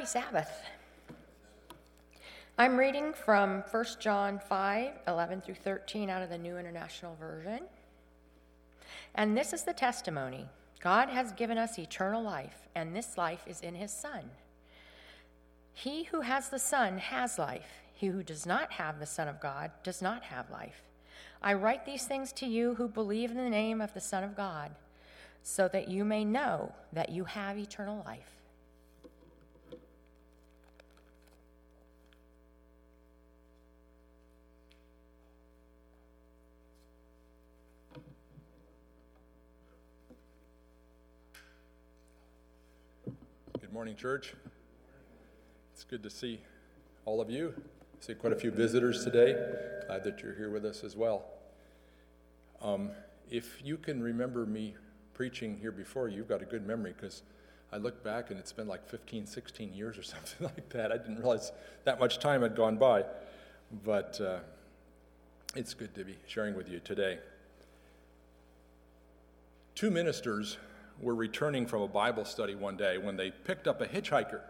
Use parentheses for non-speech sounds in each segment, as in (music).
Happy Sabbath. I'm reading from 1 John 5 11 through 13 out of the New International Version. And this is the testimony God has given us eternal life, and this life is in his Son. He who has the Son has life. He who does not have the Son of God does not have life. I write these things to you who believe in the name of the Son of God, so that you may know that you have eternal life. Good morning, church. It's good to see all of you. I see quite a few visitors today. Glad that you're here with us as well. Um, if you can remember me preaching here before, you've got a good memory because I look back and it's been like 15, 16 years or (laughs) something like that. I didn't realize that much time had gone by. But uh, it's good to be sharing with you today. Two ministers were returning from a Bible study one day when they picked up a hitchhiker.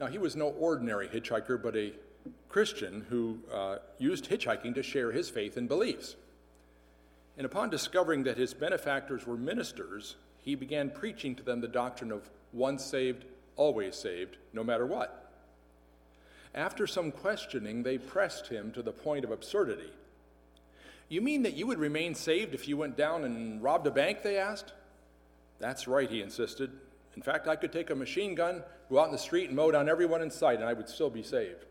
Now, he was no ordinary hitchhiker, but a Christian who uh, used hitchhiking to share his faith and beliefs. And upon discovering that his benefactors were ministers, he began preaching to them the doctrine of once saved, always saved, no matter what. After some questioning, they pressed him to the point of absurdity. You mean that you would remain saved if you went down and robbed a bank? They asked. That's right, he insisted. In fact, I could take a machine gun, go out in the street, and mow down everyone in sight, and I would still be saved.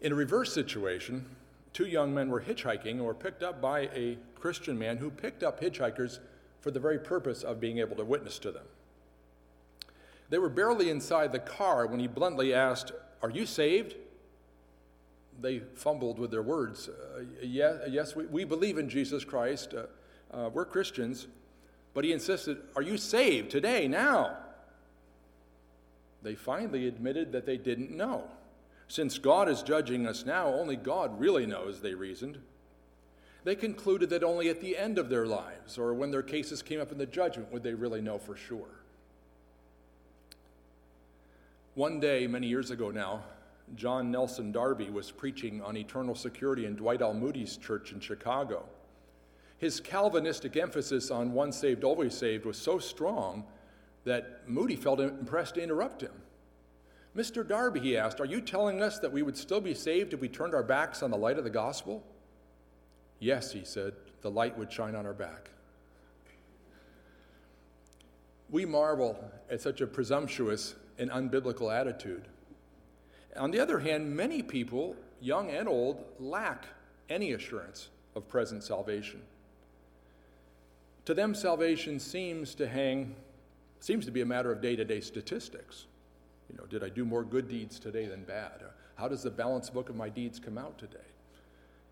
In a reverse situation, two young men were hitchhiking and were picked up by a Christian man who picked up hitchhikers for the very purpose of being able to witness to them. They were barely inside the car when he bluntly asked, Are you saved? They fumbled with their words. Uh, yes, yes we, we, believe in Jesus Christ. Uh, uh, we're Christians. But he insisted, Are you saved today, now? They finally admitted that they didn't know. Since God is judging us now, only God really knows, they reasoned. They concluded that only at the end of their lives, or when their cases came up in the judgment, would they really know for sure. One day, many years ago now, John Nelson Darby was preaching on eternal security in Dwight L. Moody's church in Chicago. His Calvinistic emphasis on once saved, always saved was so strong that Moody felt impressed to interrupt him. Mr. Darby, he asked, are you telling us that we would still be saved if we turned our backs on the light of the gospel? Yes, he said, the light would shine on our back. We marvel at such a presumptuous and unbiblical attitude. On the other hand, many people, young and old, lack any assurance of present salvation. To them, salvation seems to hang, seems to be a matter of day to day statistics. You know, did I do more good deeds today than bad? How does the balance book of my deeds come out today?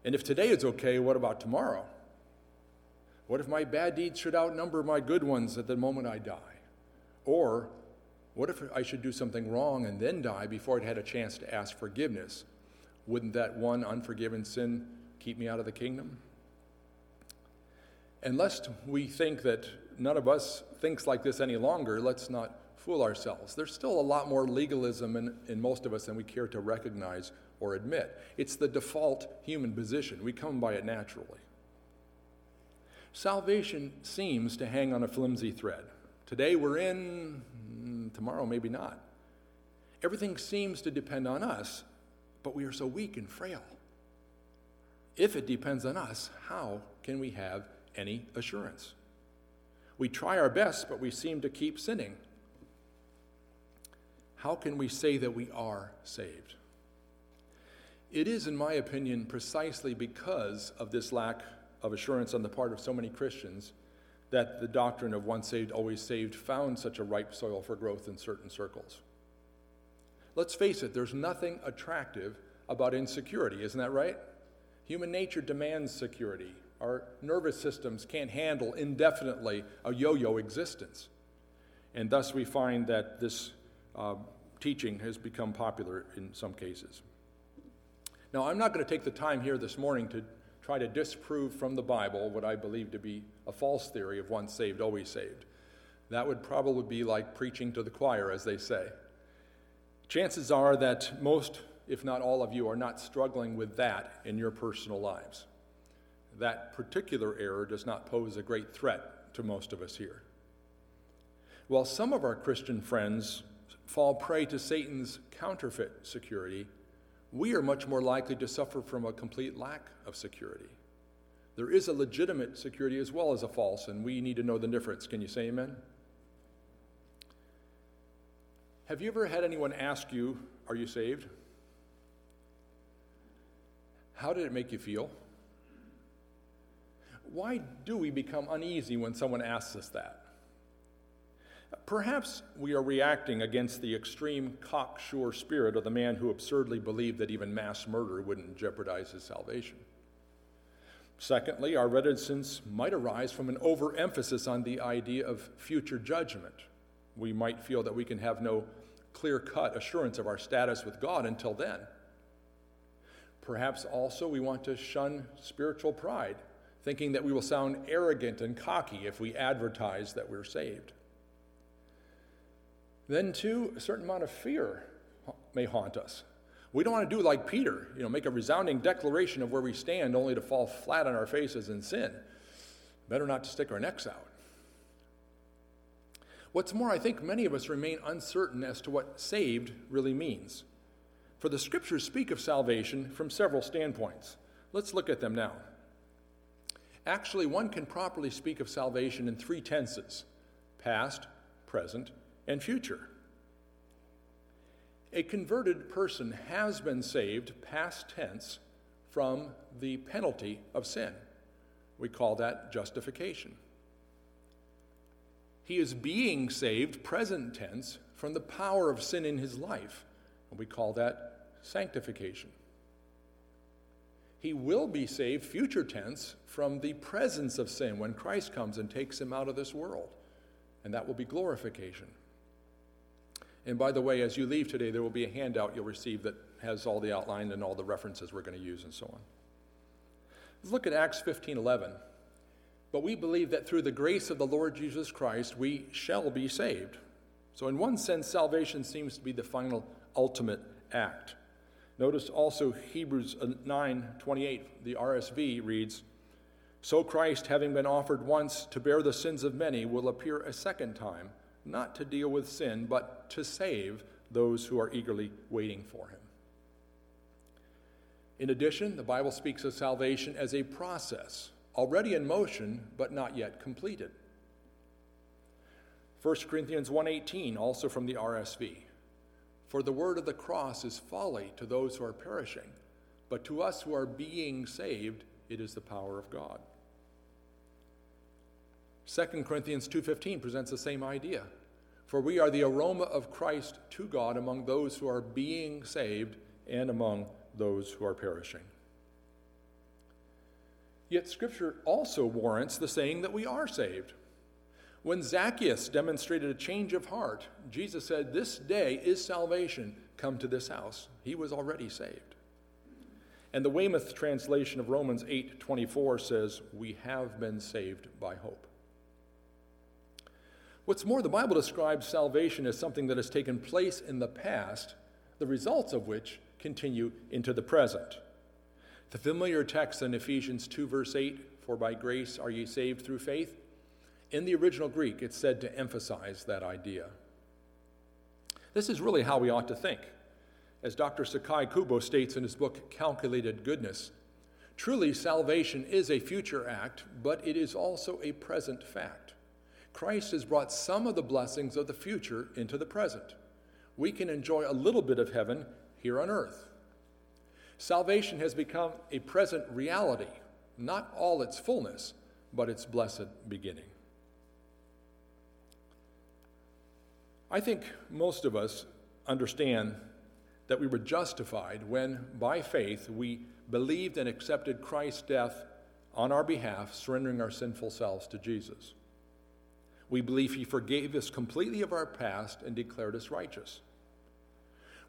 And if today is okay, what about tomorrow? What if my bad deeds should outnumber my good ones at the moment I die? Or what if I should do something wrong and then die before I'd had a chance to ask forgiveness? Wouldn't that one unforgiven sin keep me out of the kingdom? And lest we think that none of us thinks like this any longer, let's not fool ourselves. There's still a lot more legalism in, in most of us than we care to recognize or admit. It's the default human position, we come by it naturally. Salvation seems to hang on a flimsy thread. Today we're in, mm, tomorrow maybe not. Everything seems to depend on us, but we are so weak and frail. If it depends on us, how can we have any assurance. We try our best, but we seem to keep sinning. How can we say that we are saved? It is, in my opinion, precisely because of this lack of assurance on the part of so many Christians that the doctrine of once saved, always saved found such a ripe soil for growth in certain circles. Let's face it, there's nothing attractive about insecurity, isn't that right? Human nature demands security. Our nervous systems can't handle indefinitely a yo yo existence. And thus, we find that this uh, teaching has become popular in some cases. Now, I'm not going to take the time here this morning to try to disprove from the Bible what I believe to be a false theory of once saved, always saved. That would probably be like preaching to the choir, as they say. Chances are that most, if not all of you, are not struggling with that in your personal lives. That particular error does not pose a great threat to most of us here. While some of our Christian friends fall prey to Satan's counterfeit security, we are much more likely to suffer from a complete lack of security. There is a legitimate security as well as a false, and we need to know the difference. Can you say amen? Have you ever had anyone ask you, Are you saved? How did it make you feel? Why do we become uneasy when someone asks us that? Perhaps we are reacting against the extreme cocksure spirit of the man who absurdly believed that even mass murder wouldn't jeopardize his salvation. Secondly, our reticence might arise from an overemphasis on the idea of future judgment. We might feel that we can have no clear cut assurance of our status with God until then. Perhaps also we want to shun spiritual pride, thinking that we will sound arrogant and cocky if we advertise that we're saved. Then, too, a certain amount of fear may haunt us. We don't want to do like Peter, you know, make a resounding declaration of where we stand only to fall flat on our faces in sin. Better not to stick our necks out. What's more, I think many of us remain uncertain as to what saved really means. For the scriptures speak of salvation from several standpoints. Let's look at them now. Actually, one can properly speak of salvation in three tenses past, present, and future. A converted person has been saved, past tense, from the penalty of sin. We call that justification. He is being saved, present tense, from the power of sin in his life. And We call that sanctification. He will be saved, future tense, from the presence of sin when Christ comes and takes him out of this world. And that will be glorification. And by the way, as you leave today, there will be a handout you'll receive that has all the outline and all the references we're going to use and so on. Let's look at Acts 15 11. But we believe that through the grace of the Lord Jesus Christ, we shall be saved. So, in one sense, salvation seems to be the final, ultimate act. Notice also Hebrews uh, 9 28, the RSV reads, So Christ, having been offered once to bear the sins of many, will appear a second time not to deal with sin, but to save those who are eagerly waiting for him. In addition, the Bible speaks of salvation as a process, already in motion, but not yet completed. 1 Corinthians 1:18 also from the RSV. For the word of the cross is folly to those who are perishing, but to us who are being saved it is the power of God. 2 Corinthians 2:15 presents the same idea. For we are the aroma of Christ to God among those who are being saved and among those who are perishing. Yet Scripture also warrants the saying that we are saved. When Zacchaeus demonstrated a change of heart, Jesus said, This day is salvation come to this house. He was already saved. And the Weymouth translation of Romans 8:24 says, "We have been saved by hope." What's more, the Bible describes salvation as something that has taken place in the past, the results of which continue into the present. The familiar text in Ephesians 2, verse 8, for by grace are ye saved through faith, in the original Greek, it's said to emphasize that idea. This is really how we ought to think. As Dr. Sakae Kubo states in his book, Calculated Goodness, truly salvation is a future act, but it is also a present fact. Christ has brought some of the blessings of the future into the present. We can enjoy a little bit of heaven here on earth. Salvation has become a present reality, not all its fullness, but its blessed beginning. I think most of us understand that we were justified when, by faith, we believed and accepted Christ's death on our behalf, surrendering our sinful selves to Jesus. We believe He forgave us completely of our past and declared us righteous.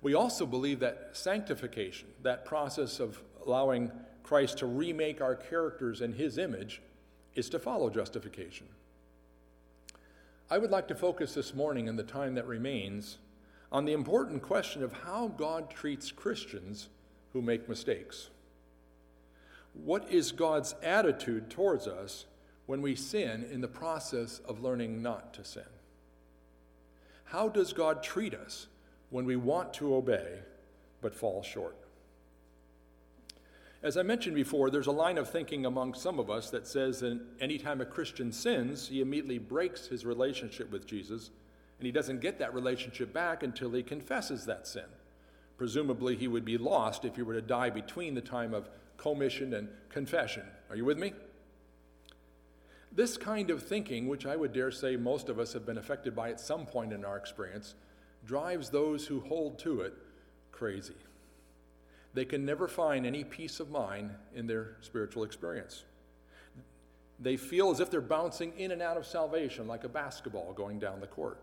We also believe that sanctification, that process of allowing Christ to remake our characters in His image, is to follow justification. I would like to focus this morning in the time that remains on the important question of how God treats Christians who make mistakes. What is God's attitude towards us when we sin in the process of learning not to sin? How does God treat us when we want to obey but fall short? As I mentioned before, there's a line of thinking among some of us that says that anytime a Christian sins, he immediately breaks his relationship with Jesus, and he doesn't get that relationship back until he confesses that sin. Presumably, he would be lost if he were to die between the time of commission and confession. Are you with me? This kind of thinking, which I would dare say most of us have been affected by at some point in our experience, drives those who hold to it crazy. They can never find any peace of mind in their spiritual experience. They feel as if they're bouncing in and out of salvation like a basketball going down the court.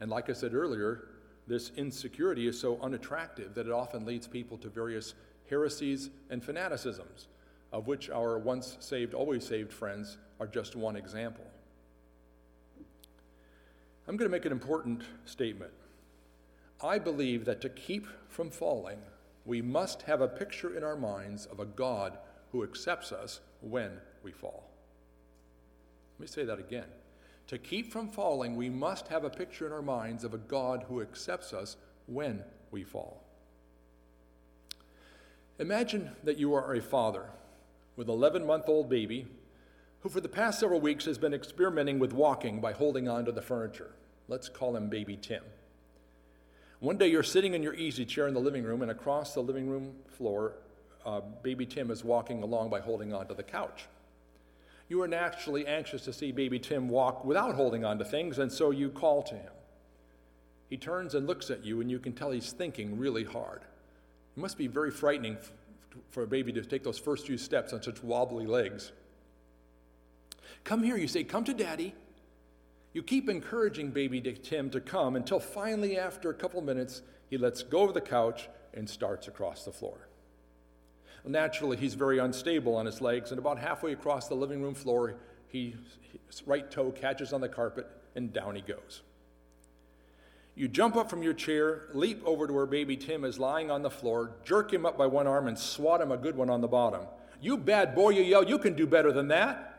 And like I said earlier, this insecurity is so unattractive that it often leads people to various heresies and fanaticisms, of which our once saved, always saved friends are just one example. I'm going to make an important statement. I believe that to keep from falling, we must have a picture in our minds of a God who accepts us when we fall. Let me say that again. To keep from falling, we must have a picture in our minds of a God who accepts us when we fall. Imagine that you are a father with an 11 month old baby who, for the past several weeks, has been experimenting with walking by holding on to the furniture. Let's call him Baby Tim. One day you're sitting in your easy chair in the living room, and across the living room floor, uh, Baby Tim is walking along by holding onto the couch. You are naturally anxious to see Baby Tim walk without holding onto things, and so you call to him. He turns and looks at you, and you can tell he's thinking really hard. It must be very frightening for a baby to take those first few steps on such wobbly legs. Come here, you say, come to daddy. You keep encouraging baby Tim to come until finally, after a couple minutes, he lets go of the couch and starts across the floor. Naturally, he's very unstable on his legs, and about halfway across the living room floor, he, his right toe catches on the carpet, and down he goes. You jump up from your chair, leap over to where baby Tim is lying on the floor, jerk him up by one arm, and swat him a good one on the bottom. You bad boy, you yell, you can do better than that.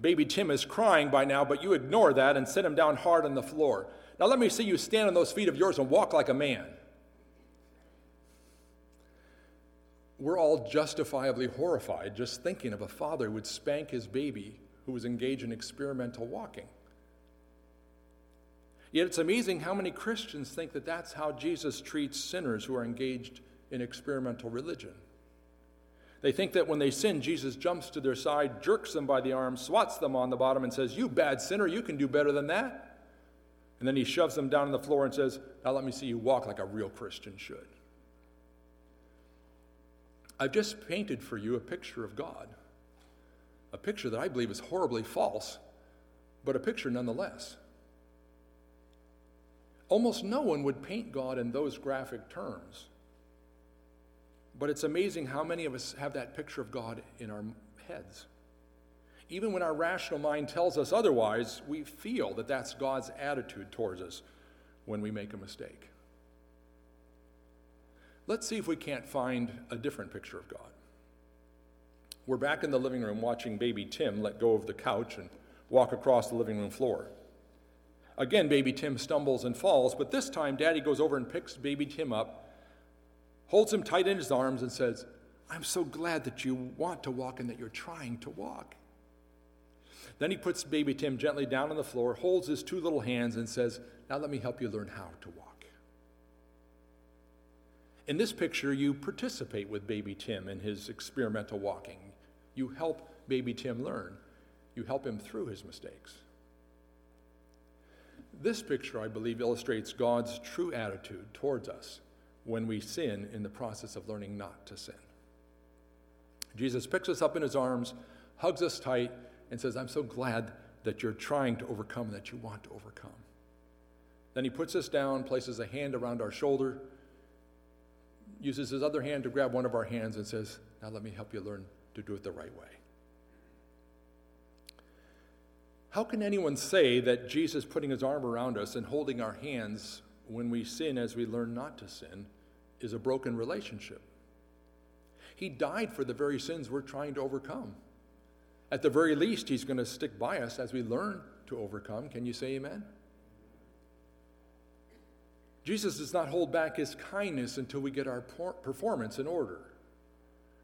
Baby Tim is crying by now, but you ignore that and set him down hard on the floor. Now let me see you stand on those feet of yours and walk like a man. We're all justifiably horrified just thinking of a father who would spank his baby who was engaged in experimental walking. Yet it's amazing how many Christians think that that's how Jesus treats sinners who are engaged in experimental religion. They think that when they sin, Jesus jumps to their side, jerks them by the arm, swats them on the bottom, and says, You bad sinner, you can do better than that. And then he shoves them down on the floor and says, Now let me see you walk like a real Christian should. I've just painted for you a picture of God, a picture that I believe is horribly false, but a picture nonetheless. Almost no one would paint God in those graphic terms. But it's amazing how many of us have that picture of God in our heads. Even when our rational mind tells us otherwise, we feel that that's God's attitude towards us when we make a mistake. Let's see if we can't find a different picture of God. We're back in the living room watching baby Tim let go of the couch and walk across the living room floor. Again, baby Tim stumbles and falls, but this time daddy goes over and picks baby Tim up, holds him tight in his arms, and says, I'm so glad that you want to walk and that you're trying to walk. Then he puts baby Tim gently down on the floor, holds his two little hands, and says, Now let me help you learn how to walk. In this picture, you participate with baby Tim in his experimental walking. You help baby Tim learn, you help him through his mistakes. This picture, I believe, illustrates God's true attitude towards us when we sin in the process of learning not to sin. Jesus picks us up in his arms, hugs us tight, and says, I'm so glad that you're trying to overcome, that you want to overcome. Then he puts us down, places a hand around our shoulder, uses his other hand to grab one of our hands, and says, Now let me help you learn to do it the right way. How can anyone say that Jesus putting his arm around us and holding our hands when we sin as we learn not to sin is a broken relationship? He died for the very sins we're trying to overcome. At the very least, he's going to stick by us as we learn to overcome. Can you say amen? Jesus does not hold back his kindness until we get our performance in order.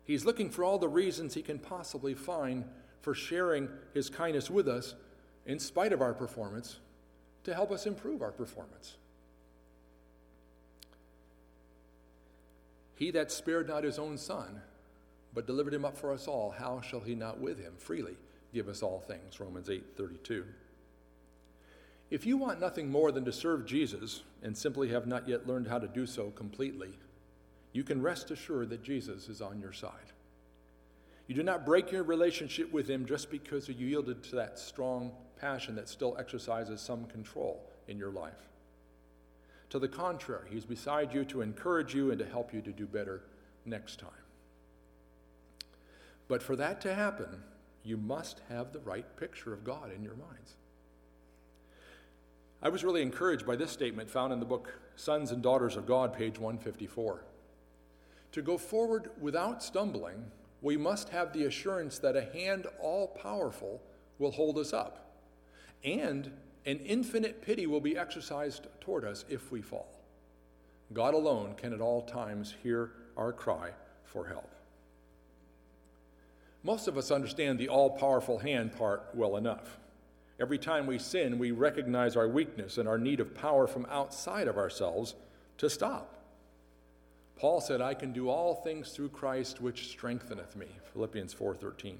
He's looking for all the reasons he can possibly find for sharing his kindness with us in spite of our performance to help us improve our performance. He that spared not his own son, but delivered him up for us all, how shall he not with him freely give us all things? Romans 8 32. If you want nothing more than to serve Jesus and simply have not yet learned how to do so completely, you can rest assured that Jesus is on your side. You do not break your relationship with him just because you yielded to that strong passion that still exercises some control in your life. To the contrary, he's beside you to encourage you and to help you to do better next time. But for that to happen, you must have the right picture of God in your minds. I was really encouraged by this statement found in the book Sons and Daughters of God, page 154. To go forward without stumbling, we must have the assurance that a hand all powerful will hold us up, and an infinite pity will be exercised toward us if we fall. God alone can at all times hear our cry for help. Most of us understand the all powerful hand part well enough. Every time we sin, we recognize our weakness and our need of power from outside of ourselves to stop. Paul said, I can do all things through Christ which strengtheneth me. Philippians 4:13.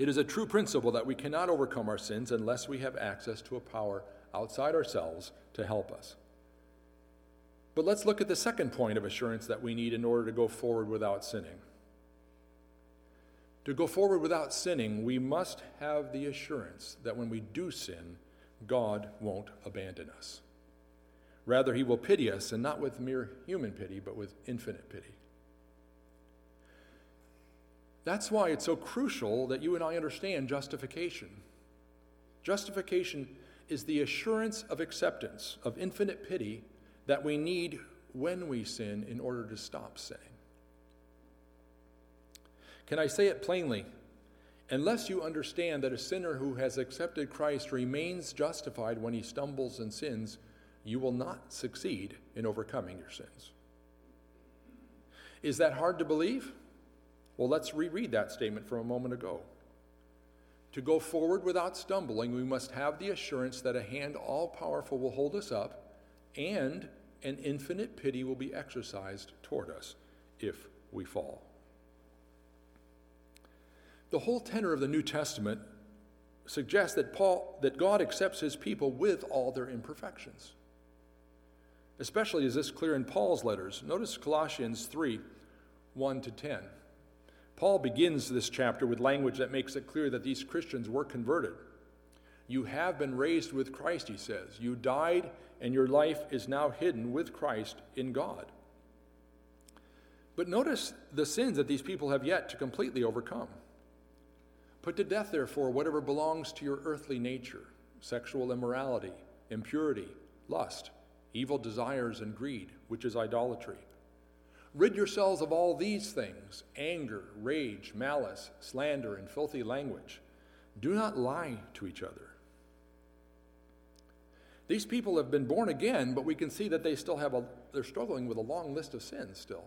It is a true principle that we cannot overcome our sins unless we have access to a power outside ourselves to help us. But let's look at the second point of assurance that we need in order to go forward without sinning. To go forward without sinning, we must have the assurance that when we do sin, God won't abandon us. Rather, he will pity us, and not with mere human pity, but with infinite pity. That's why it's so crucial that you and I understand justification. Justification is the assurance of acceptance, of infinite pity that we need when we sin in order to stop sinning. Can I say it plainly? Unless you understand that a sinner who has accepted Christ remains justified when he stumbles and sins, you will not succeed in overcoming your sins. Is that hard to believe? Well, let's reread that statement from a moment ago. To go forward without stumbling, we must have the assurance that a hand all powerful will hold us up and an infinite pity will be exercised toward us if we fall. The whole tenor of the New Testament suggests that Paul that God accepts his people with all their imperfections. Especially is this clear in Paul's letters. Notice Colossians 3 1 to 10. Paul begins this chapter with language that makes it clear that these Christians were converted. You have been raised with Christ, he says. You died, and your life is now hidden with Christ in God. But notice the sins that these people have yet to completely overcome. Put to death, therefore, whatever belongs to your earthly nature sexual immorality, impurity, lust, evil desires, and greed, which is idolatry. Rid yourselves of all these things anger, rage, malice, slander, and filthy language. Do not lie to each other. These people have been born again, but we can see that they still have a, they're struggling with a long list of sins still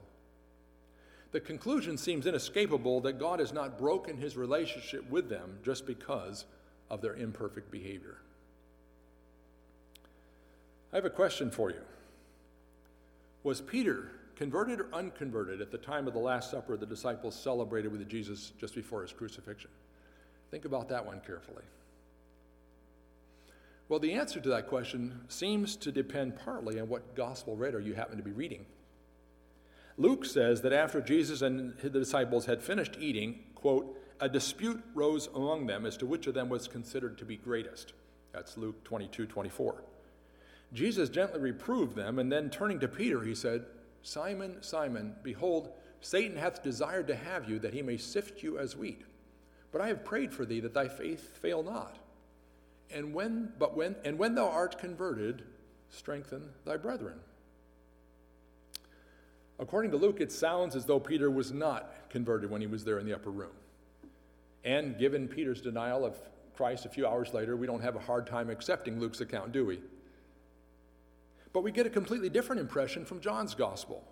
the conclusion seems inescapable that God has not broken his relationship with them just because of their imperfect behavior. I have a question for you. Was Peter converted or unconverted at the time of the Last Supper the disciples celebrated with Jesus just before his crucifixion? Think about that one carefully. Well, the answer to that question seems to depend partly on what gospel reader you happen to be reading. Luke says that after Jesus and the disciples had finished eating, quote, a dispute rose among them as to which of them was considered to be greatest. That's Luke 22 24. Jesus gently reproved them, and then turning to Peter, he said, Simon, Simon, behold, Satan hath desired to have you that he may sift you as wheat. But I have prayed for thee that thy faith fail not. And when, but when, and when thou art converted, strengthen thy brethren. According to Luke, it sounds as though Peter was not converted when he was there in the upper room. And given Peter's denial of Christ a few hours later, we don't have a hard time accepting Luke's account, do we? But we get a completely different impression from John's gospel.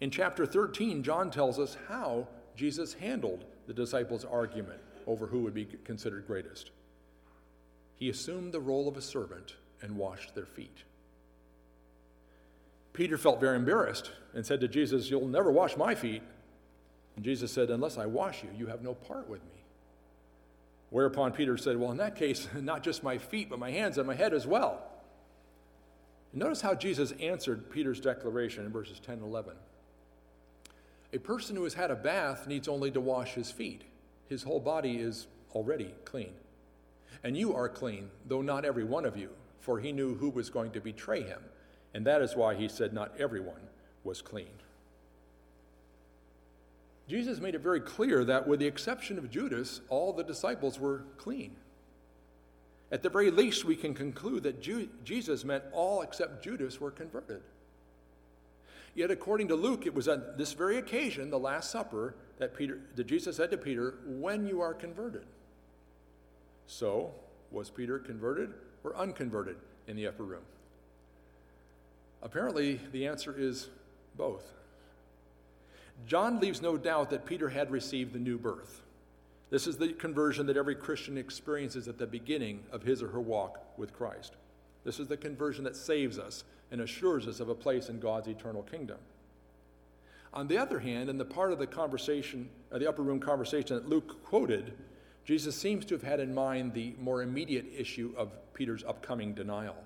In chapter 13, John tells us how Jesus handled the disciples' argument over who would be considered greatest. He assumed the role of a servant and washed their feet. Peter felt very embarrassed and said to Jesus, You'll never wash my feet. And Jesus said, Unless I wash you, you have no part with me. Whereupon Peter said, Well, in that case, (laughs) not just my feet, but my hands and my head as well. And notice how Jesus answered Peter's declaration in verses 10 and 11. A person who has had a bath needs only to wash his feet. His whole body is already clean. And you are clean, though not every one of you, for he knew who was going to betray him. And that is why he said not everyone was clean. Jesus made it very clear that, with the exception of Judas, all the disciples were clean. At the very least, we can conclude that Ju- Jesus meant all except Judas were converted. Yet, according to Luke, it was on this very occasion, the Last Supper, that, Peter, that Jesus said to Peter, When you are converted. So, was Peter converted or unconverted in the upper room? Apparently, the answer is both. John leaves no doubt that Peter had received the new birth. This is the conversion that every Christian experiences at the beginning of his or her walk with Christ. This is the conversion that saves us and assures us of a place in God's eternal kingdom. On the other hand, in the part of the conversation, uh, the upper room conversation that Luke quoted, Jesus seems to have had in mind the more immediate issue of Peter's upcoming denial.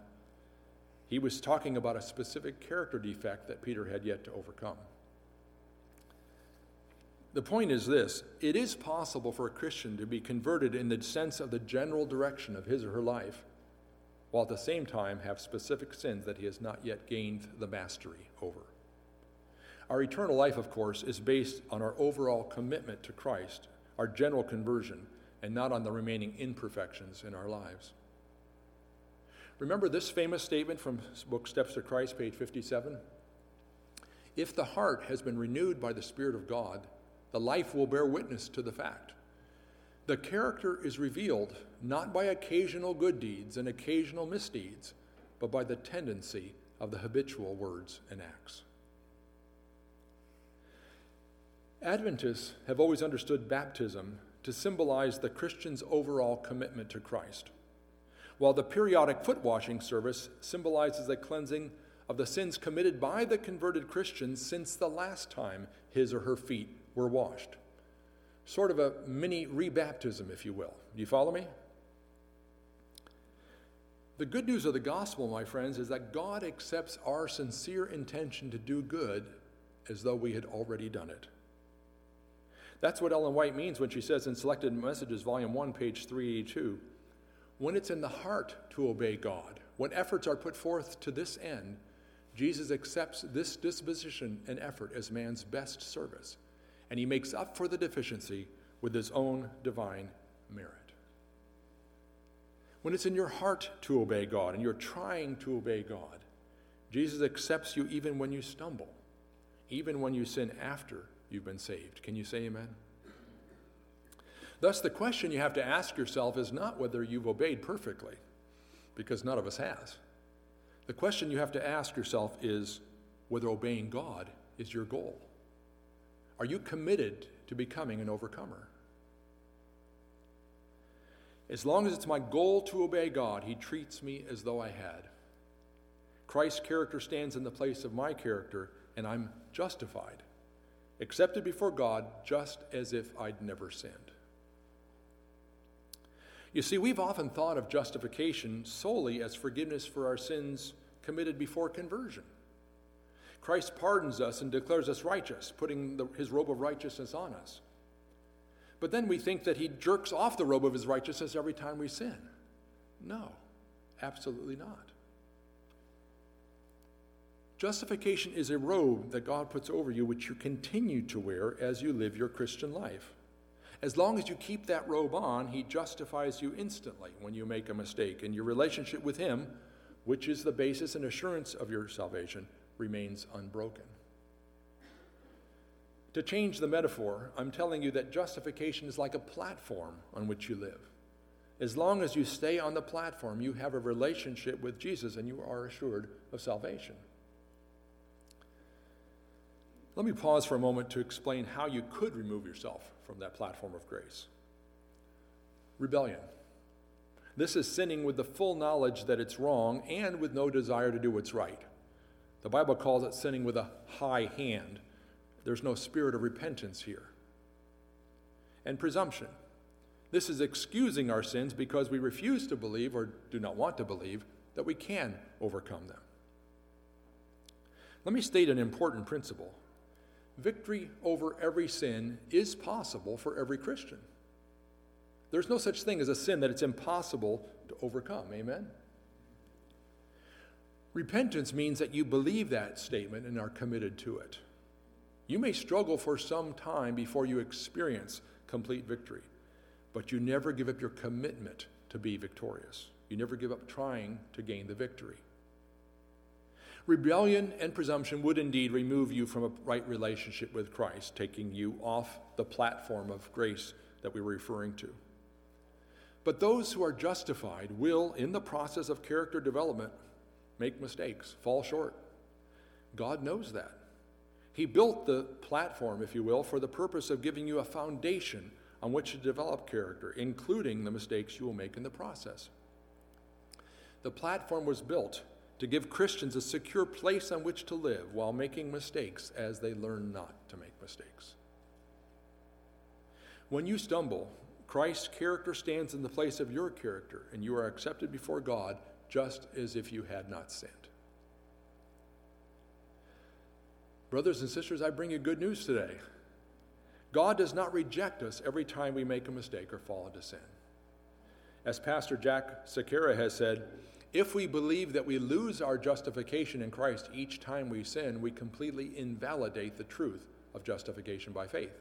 He was talking about a specific character defect that Peter had yet to overcome. The point is this it is possible for a Christian to be converted in the sense of the general direction of his or her life, while at the same time have specific sins that he has not yet gained the mastery over. Our eternal life, of course, is based on our overall commitment to Christ, our general conversion, and not on the remaining imperfections in our lives. Remember this famous statement from book Steps to Christ, page 57? If the heart has been renewed by the Spirit of God, the life will bear witness to the fact. The character is revealed not by occasional good deeds and occasional misdeeds, but by the tendency of the habitual words and acts. Adventists have always understood baptism to symbolize the Christian's overall commitment to Christ, while the periodic foot washing service symbolizes a cleansing of the sins committed by the converted Christian since the last time his or her feet were washed. Sort of a mini rebaptism, if you will. Do you follow me? The good news of the gospel, my friends, is that God accepts our sincere intention to do good as though we had already done it. That's what Ellen White means when she says in Selected Messages, Volume 1, page 382 when it's in the heart to obey God, when efforts are put forth to this end, Jesus accepts this disposition and effort as man's best service and he makes up for the deficiency with his own divine merit. When it's in your heart to obey God and you're trying to obey God, Jesus accepts you even when you stumble, even when you sin after you've been saved. Can you say amen? Thus, the question you have to ask yourself is not whether you've obeyed perfectly, because none of us has. The question you have to ask yourself is whether obeying God is your goal. Are you committed to becoming an overcomer? As long as it's my goal to obey God, He treats me as though I had. Christ's character stands in the place of my character, and I'm justified, accepted before God just as if I'd never sinned. You see, we've often thought of justification solely as forgiveness for our sins committed before conversion. Christ pardons us and declares us righteous, putting the, his robe of righteousness on us. But then we think that he jerks off the robe of his righteousness every time we sin. No, absolutely not. Justification is a robe that God puts over you, which you continue to wear as you live your Christian life. As long as you keep that robe on, He justifies you instantly when you make a mistake, and your relationship with Him, which is the basis and assurance of your salvation, remains unbroken. To change the metaphor, I'm telling you that justification is like a platform on which you live. As long as you stay on the platform, you have a relationship with Jesus and you are assured of salvation. Let me pause for a moment to explain how you could remove yourself from that platform of grace. Rebellion. This is sinning with the full knowledge that it's wrong and with no desire to do what's right. The Bible calls it sinning with a high hand. There's no spirit of repentance here. And presumption. This is excusing our sins because we refuse to believe or do not want to believe that we can overcome them. Let me state an important principle victory over every sin is possible for every Christian. There's no such thing as a sin that it's impossible to overcome. Amen? Repentance means that you believe that statement and are committed to it. You may struggle for some time before you experience complete victory, but you never give up your commitment to be victorious. You never give up trying to gain the victory. Rebellion and presumption would indeed remove you from a right relationship with Christ, taking you off the platform of grace that we were referring to. But those who are justified will, in the process of character development, make mistakes, fall short. God knows that. He built the platform, if you will, for the purpose of giving you a foundation on which to develop character, including the mistakes you will make in the process. The platform was built to give Christians a secure place on which to live while making mistakes as they learn not to make mistakes. When you stumble, Christ's character stands in the place of your character, and you are accepted before God just as if you had not sinned. Brothers and sisters, I bring you good news today. God does not reject us every time we make a mistake or fall into sin. As Pastor Jack Sequeira has said, if we believe that we lose our justification in Christ each time we sin, we completely invalidate the truth of justification by faith.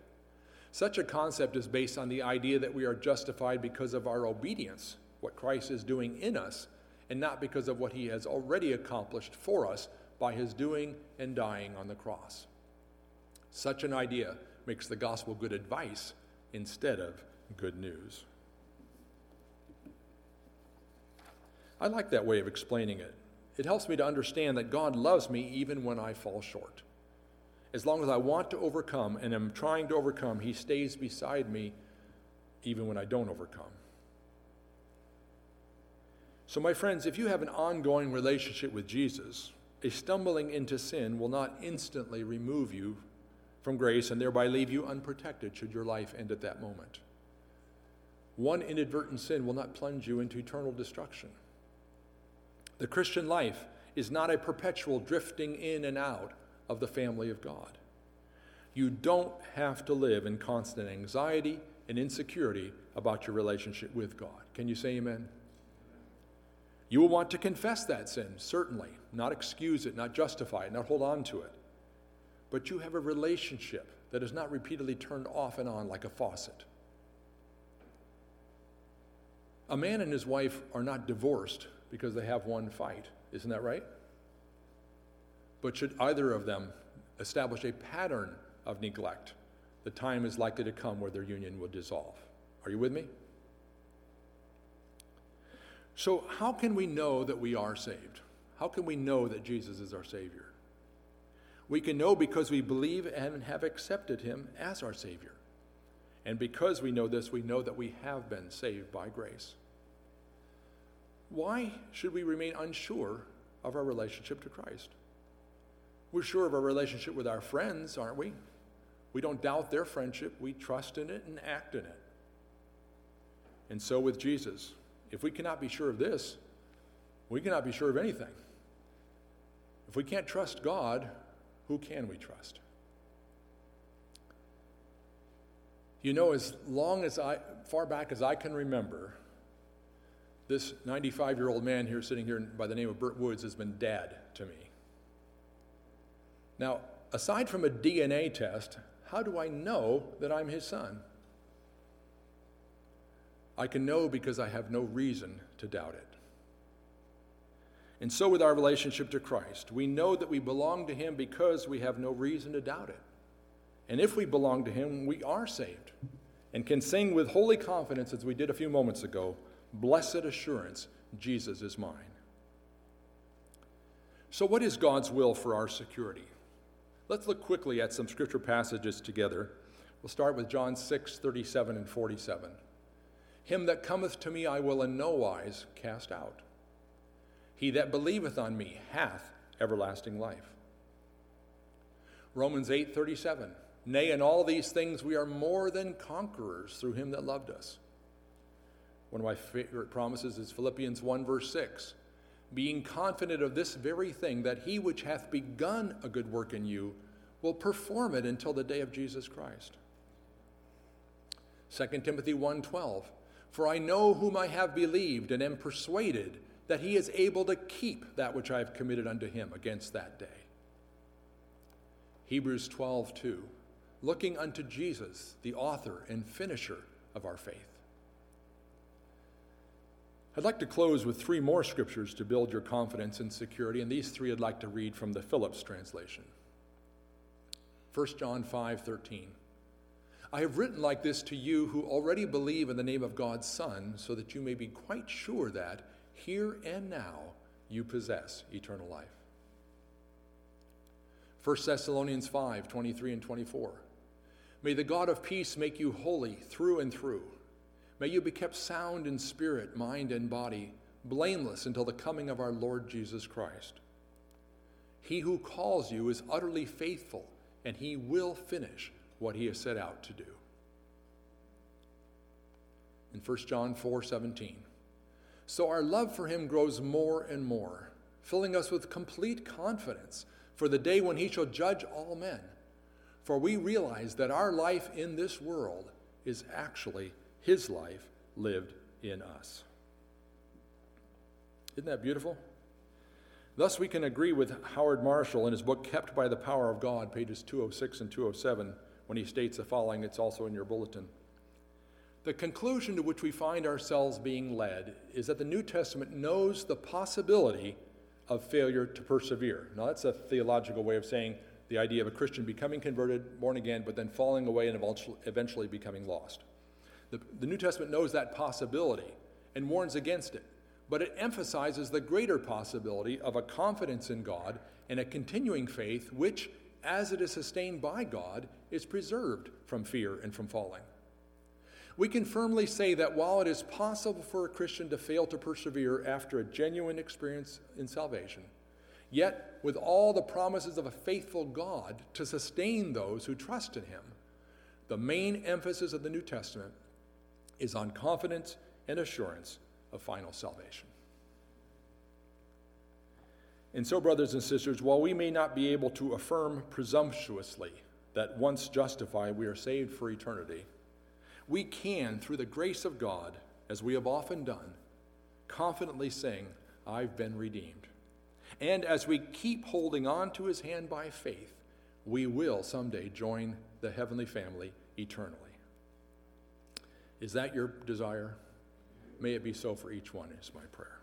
Such a concept is based on the idea that we are justified because of our obedience, what Christ is doing in us, and not because of what he has already accomplished for us by his doing and dying on the cross. Such an idea makes the gospel good advice instead of good news. I like that way of explaining it. It helps me to understand that God loves me even when I fall short. As long as I want to overcome and am trying to overcome, He stays beside me even when I don't overcome. So, my friends, if you have an ongoing relationship with Jesus, a stumbling into sin will not instantly remove you from grace and thereby leave you unprotected should your life end at that moment. One inadvertent sin will not plunge you into eternal destruction. The Christian life is not a perpetual drifting in and out of the family of God. You don't have to live in constant anxiety and insecurity about your relationship with God. Can you say amen? You will want to confess that sin, certainly, not excuse it, not justify it, not hold on to it. But you have a relationship that is not repeatedly turned off and on like a faucet. A man and his wife are not divorced because they have one fight. Isn't that right? But should either of them establish a pattern of neglect, the time is likely to come where their union will dissolve. Are you with me? So, how can we know that we are saved? How can we know that Jesus is our Savior? We can know because we believe and have accepted Him as our Savior. And because we know this, we know that we have been saved by grace. Why should we remain unsure of our relationship to Christ? We're sure of our relationship with our friends, aren't we? We don't doubt their friendship, we trust in it and act in it. And so with Jesus, if we cannot be sure of this, we cannot be sure of anything. If we can't trust God, who can we trust? You know, as long as I, far back as I can remember, this 95 year old man here sitting here by the name of Burt Woods has been dad to me. Now, aside from a DNA test, how do I know that I'm his son? I can know because I have no reason to doubt it. And so, with our relationship to Christ, we know that we belong to Him because we have no reason to doubt it. And if we belong to Him, we are saved and can sing with holy confidence, as we did a few moments ago Blessed assurance, Jesus is mine. So, what is God's will for our security? Let's look quickly at some scripture passages together. We'll start with John 6, 37 and 47. Him that cometh to me I will in no wise cast out. He that believeth on me hath everlasting life. Romans 8, 37. Nay, in all these things we are more than conquerors through him that loved us. One of my favorite promises is Philippians 1, verse 6 being confident of this very thing, that he which hath begun a good work in you will perform it until the day of Jesus Christ. 2 Timothy 1:12 For I know whom I have believed and am persuaded that he is able to keep that which I have committed unto him against that day. Hebrews 12:2 Looking unto Jesus, the author and finisher of our faith. I'd like to close with three more scriptures to build your confidence and security, and these three I'd like to read from the Phillips translation. 1 John 5 13. I have written like this to you who already believe in the name of God's Son, so that you may be quite sure that, here and now, you possess eternal life. 1 Thessalonians 5 23 and 24. May the God of peace make you holy through and through May you be kept sound in spirit, mind, and body, blameless until the coming of our Lord Jesus Christ. He who calls you is utterly faithful, and he will finish what he has set out to do. In 1 John 4 17. So our love for him grows more and more, filling us with complete confidence for the day when he shall judge all men. For we realize that our life in this world is actually his life lived in us. Isn't that beautiful? Thus, we can agree with Howard Marshall in his book Kept by the Power of God, pages 206 and 207, when he states the following. It's also in your bulletin. The conclusion to which we find ourselves being led is that the New Testament knows the possibility of failure to persevere. Now, that's a theological way of saying the idea of a Christian becoming converted, born again, but then falling away and eventually becoming lost. The, the New Testament knows that possibility and warns against it, but it emphasizes the greater possibility of a confidence in God and a continuing faith, which, as it is sustained by God, is preserved from fear and from falling. We can firmly say that while it is possible for a Christian to fail to persevere after a genuine experience in salvation, yet with all the promises of a faithful God to sustain those who trust in Him, the main emphasis of the New Testament is on confidence and assurance of final salvation. And so, brothers and sisters, while we may not be able to affirm presumptuously that once justified we are saved for eternity, we can, through the grace of God, as we have often done, confidently sing, I've been redeemed. And as we keep holding on to his hand by faith, we will someday join the heavenly family eternally. Is that your desire? May it be so for each one, is my prayer.